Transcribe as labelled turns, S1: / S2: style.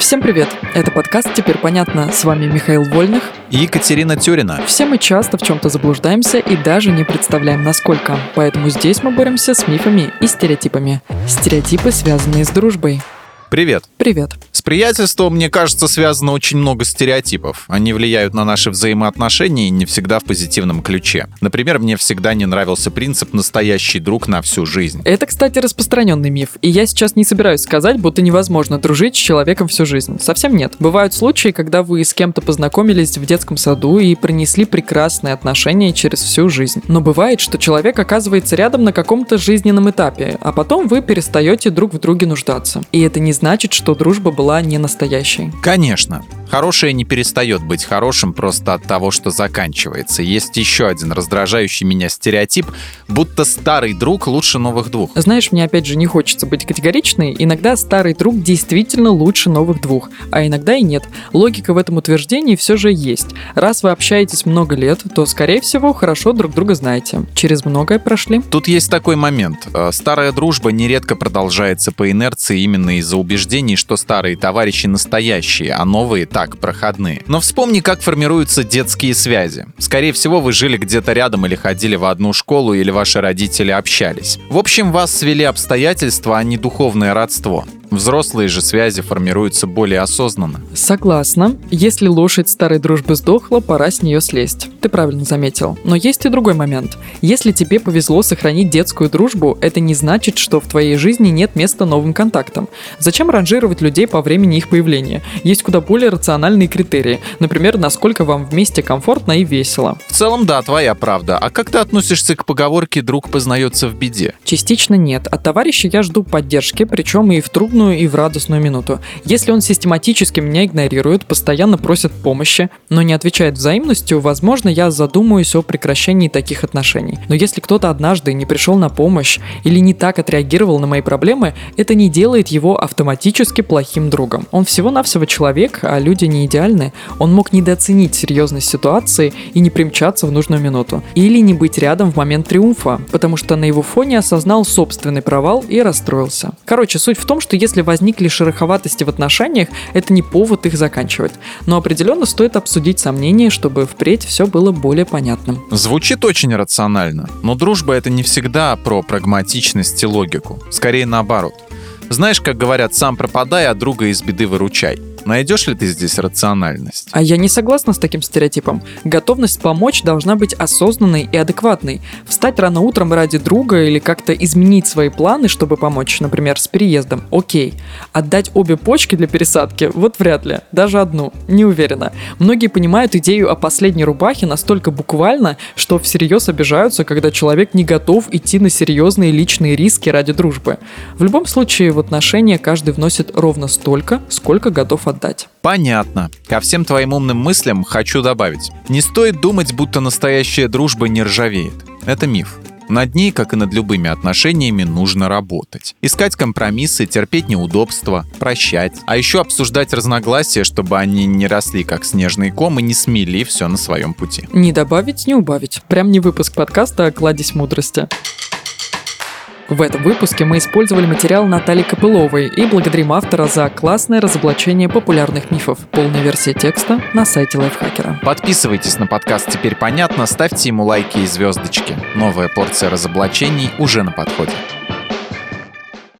S1: Всем привет! Это подкаст «Теперь понятно». С вами Михаил Вольных
S2: и Екатерина Тюрина.
S1: Все мы часто в чем-то заблуждаемся и даже не представляем, насколько. Поэтому здесь мы боремся с мифами и стереотипами. Стереотипы, связанные с дружбой.
S2: Привет.
S1: Привет.
S2: С приятельством, мне кажется, связано очень много стереотипов. Они влияют на наши взаимоотношения и не всегда в позитивном ключе. Например, мне всегда не нравился принцип «настоящий друг на всю жизнь».
S1: Это, кстати, распространенный миф. И я сейчас не собираюсь сказать, будто невозможно дружить с человеком всю жизнь. Совсем нет. Бывают случаи, когда вы с кем-то познакомились в детском саду и принесли прекрасные отношения через всю жизнь. Но бывает, что человек оказывается рядом на каком-то жизненном этапе, а потом вы перестаете друг в друге нуждаться. И это не значит, что дружба была не настоящей.
S2: Конечно. Хорошее не перестает быть хорошим просто от того, что заканчивается. Есть еще один раздражающий меня стереотип, будто старый друг лучше новых двух.
S1: Знаешь, мне опять же не хочется быть категоричной. Иногда старый друг действительно лучше новых двух, а иногда и нет. Логика в этом утверждении все же есть. Раз вы общаетесь много лет, то, скорее всего, хорошо друг друга знаете. Через многое прошли.
S2: Тут есть такой момент. Э, старая дружба нередко продолжается по инерции именно из-за убеждений, что старые товарищи настоящие, а новые так проходные. Но вспомни, как формируются детские связи. Скорее всего, вы жили где-то рядом или ходили в одну школу, или ваши родители общались. В общем, вас свели обстоятельства, а не духовное родство. Взрослые же связи формируются более осознанно.
S1: Согласна. Если лошадь старой дружбы сдохла, пора с нее слезть. Ты правильно заметил. Но есть и другой момент. Если тебе повезло сохранить детскую дружбу, это не значит, что в твоей жизни нет места новым контактам. Зачем ранжировать людей по времени их появления? Есть куда более рациональные критерии. Например, насколько вам вместе комфортно и весело.
S2: В целом, да, твоя правда. А как ты относишься к поговорке «друг познается в беде»?
S1: Частично нет. От товарища я жду поддержки, причем и в трудную трудную и в радостную минуту. Если он систематически меня игнорирует, постоянно просит помощи, но не отвечает взаимностью, возможно, я задумаюсь о прекращении таких отношений. Но если кто-то однажды не пришел на помощь или не так отреагировал на мои проблемы, это не делает его автоматически плохим другом. Он всего-навсего человек, а люди не идеальны. Он мог недооценить серьезность ситуации и не примчаться в нужную минуту. Или не быть рядом в момент триумфа, потому что на его фоне осознал собственный провал и расстроился. Короче, суть в том, что если если возникли шероховатости в отношениях, это не повод их заканчивать. Но определенно стоит обсудить сомнения, чтобы впредь все было более понятным.
S2: Звучит очень рационально, но дружба это не всегда про прагматичность и логику. Скорее наоборот. Знаешь, как говорят, сам пропадай, а друга из беды выручай. Найдешь ли ты здесь рациональность?
S1: А я не согласна с таким стереотипом. Готовность помочь должна быть осознанной и адекватной. Встать рано утром ради друга или как-то изменить свои планы, чтобы помочь, например, с переездом, окей. Отдать обе почки для пересадки, вот вряд ли. Даже одну, не уверена. Многие понимают идею о последней рубахе настолько буквально, что всерьез обижаются, когда человек не готов идти на серьезные личные риски ради дружбы. В любом случае, в отношения каждый вносит ровно столько, сколько готов отдать.
S2: Понятно. Ко всем твоим умным мыслям хочу добавить. Не стоит думать, будто настоящая дружба не ржавеет. Это миф. Над ней, как и над любыми отношениями, нужно работать. Искать компромиссы, терпеть неудобства, прощать. А еще обсуждать разногласия, чтобы они не росли как снежный ком и не смели все на своем пути.
S1: Не добавить, не убавить. Прям не выпуск подкаста, а кладезь мудрости. В этом выпуске мы использовали материал Натальи Копыловой и благодарим автора за классное разоблачение популярных мифов. Полная версия текста на сайте Лайфхакера.
S2: Подписывайтесь на подкаст «Теперь понятно», ставьте ему лайки и звездочки. Новая порция разоблачений уже на подходе.